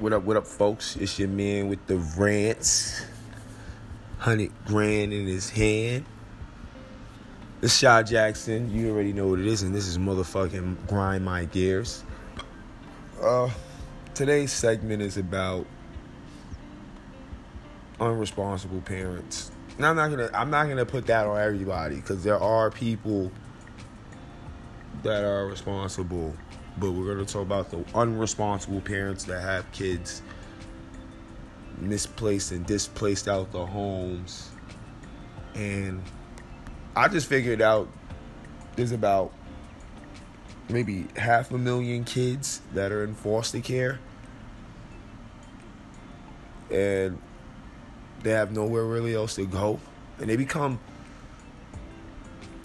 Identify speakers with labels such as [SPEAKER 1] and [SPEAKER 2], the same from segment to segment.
[SPEAKER 1] What up, what up, folks? It's your man with the rants. 100 grand in his hand. It's Shaw Jackson. You already know what it is, and this is motherfucking Grind My Gears. Uh, today's segment is about unresponsible parents. And I'm not gonna I'm not gonna put that on everybody because there are people that are responsible but we're going to talk about the unresponsible parents that have kids misplaced and displaced out the homes. And I just figured out there's about maybe half a million kids that are in foster care. And they have nowhere really else to go. And they become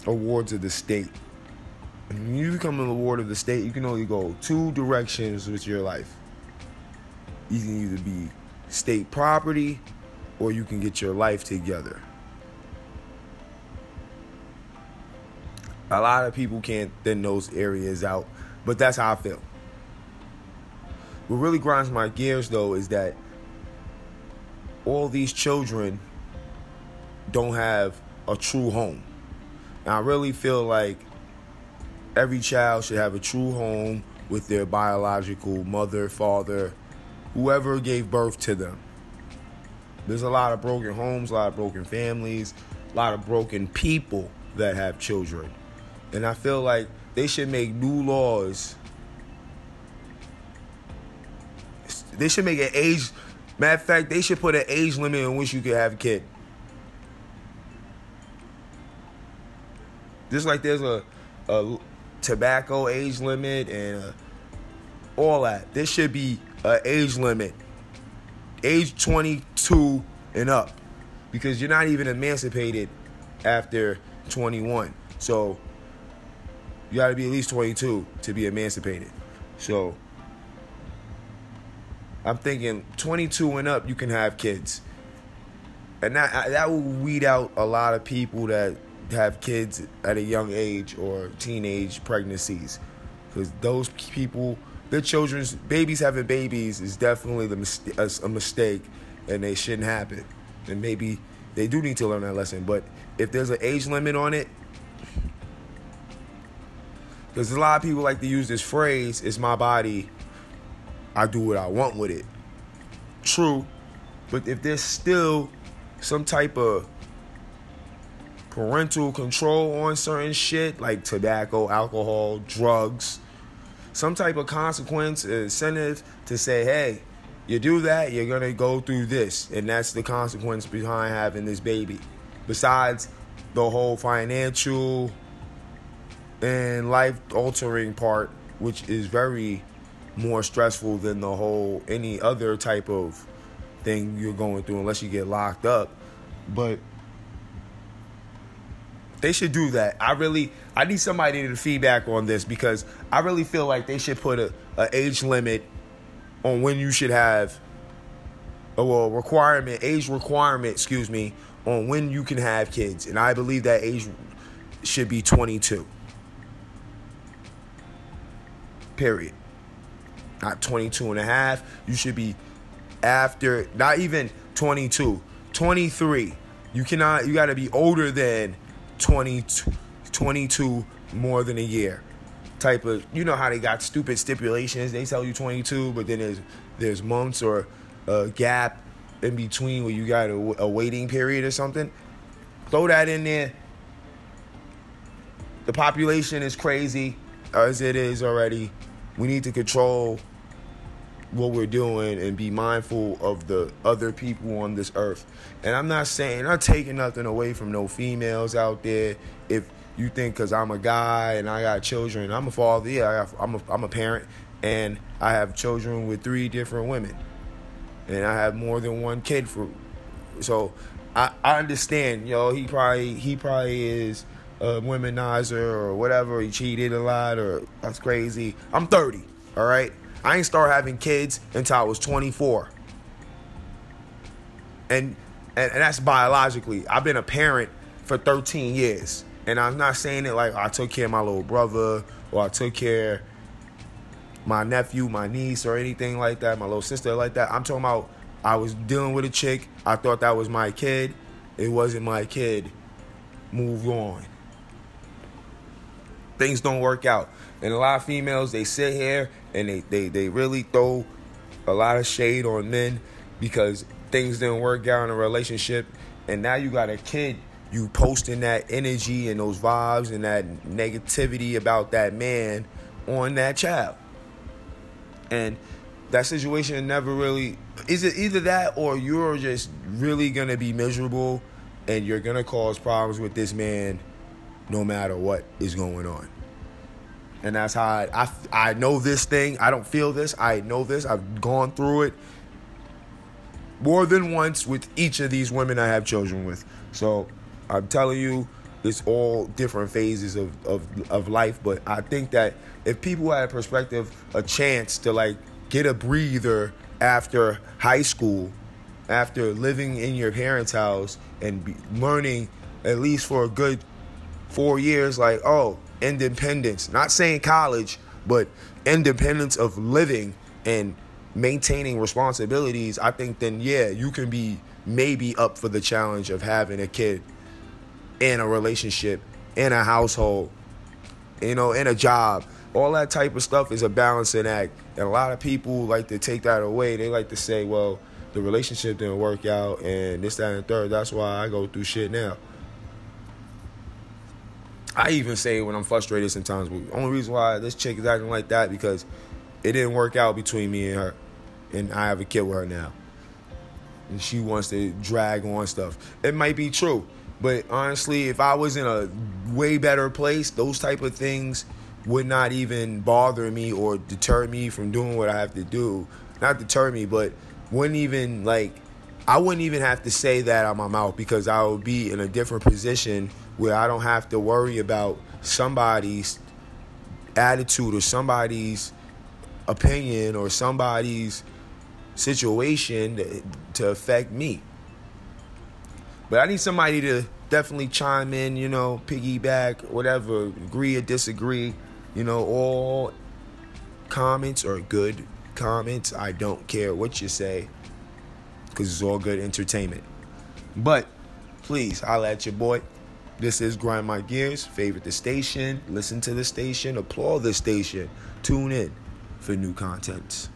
[SPEAKER 1] awards of the state when you become an award of the state, you can only go two directions with your life. You can either be state property or you can get your life together. A lot of people can't thin those areas out, but that's how I feel. What really grinds my gears though is that all these children don't have a true home. And I really feel like every child should have a true home with their biological mother, father, whoever gave birth to them. There's a lot of broken homes, a lot of broken families, a lot of broken people that have children. And I feel like they should make new laws. They should make an age, matter of fact, they should put an age limit in which you could have a kid. Just like there's a, a tobacco age limit and uh, all that. There should be an age limit, age 22 and up, because you're not even emancipated after 21. So you got to be at least 22 to be emancipated. So I'm thinking 22 and up, you can have kids, and that that will weed out a lot of people that have kids at a young age or teenage pregnancies. Because those people their children's babies having babies is definitely the a mistake and they shouldn't happen and maybe they do need to learn that lesson but if there's an age limit on it because a lot of people like to use this phrase it's my body i do what i want with it. True but if there's still some type of parental control on certain shit like tobacco, alcohol, drugs, some type of consequence, incentive to say, hey, you do that, you're gonna go through this, and that's the consequence behind having this baby. Besides the whole financial and life altering part, which is very more stressful than the whole any other type of thing you're going through unless you get locked up. But they should do that. I really, I need somebody to feedback on this because I really feel like they should put a, a age limit on when you should have, a well, requirement, age requirement, excuse me, on when you can have kids. And I believe that age should be 22. Period. Not 22 and a half. You should be after, not even 22, 23. You cannot, you got to be older than 20, 22 more than a year. Type of you know how they got stupid stipulations. They tell you 22 but then there's there's months or a gap in between where you got a, a waiting period or something. Throw that in there. The population is crazy as it is already. We need to control what we're doing and be mindful of the other people on this earth. And I'm not saying I'm taking nothing away from no females out there. If you think because I'm a guy and I got children, I'm a father. Yeah, I am a I'm a parent, and I have children with three different women, and I have more than one kid for. So I I understand. Yo, he probably he probably is a womanizer or whatever. He cheated a lot or that's crazy. I'm 30. All right. I ain't start having kids until I was 24. And, and, and that's biologically. I've been a parent for 13 years. And I'm not saying it like I took care of my little brother or I took care my nephew, my niece, or anything like that, my little sister like that. I'm talking about I was dealing with a chick. I thought that was my kid. It wasn't my kid. Move on. Things don't work out. And a lot of females, they sit here and they, they, they really throw a lot of shade on men because things didn't work out in a relationship. And now you got a kid, you posting that energy and those vibes and that negativity about that man on that child. And that situation never really is it either that or you're just really gonna be miserable and you're gonna cause problems with this man no matter what is going on. And that's how I, I, I know this thing. I don't feel this. I know this. I've gone through it more than once with each of these women i have children with. So i'm telling you it's all different phases of, of, of life. But i think that if people had a perspective a chance to like get a breather after high school, after living in your parents' house and learning at least for a good four years, like, oh, independence. Not saying college, but independence of living and maintaining responsibilities. I think then, yeah, you can be maybe up for the challenge of having a kid in a relationship, in a household, you know, in a job all that type of stuff is a balancing act. And a lot of people like to take that away. They like to say, well, the relationship didn't work out and this, that, and third. That's why I go through shit now. I even say when I'm frustrated sometimes, the only reason why this chick is acting like that because it didn't work out between me and her. And I have a kid with her now. And she wants to drag on stuff. It might be true. But honestly, if I was in a way better place, those type of things would not even bother me or deter me from doing what I have to do. Not deter me, but wouldn't even like I wouldn't even have to say that out my mouth because I would be in a different position where I don't have to worry about somebody's attitude or somebody's opinion or somebody's situation to, to affect me. But I need somebody to definitely chime in, you know, piggyback, whatever, agree or disagree. You know, all comments are good comments. I don't care what you say because it's all good entertainment. But please holla at your boy. This is Grind My Gears. Favorite the station, listen to the station, applaud the station, tune in for new contents.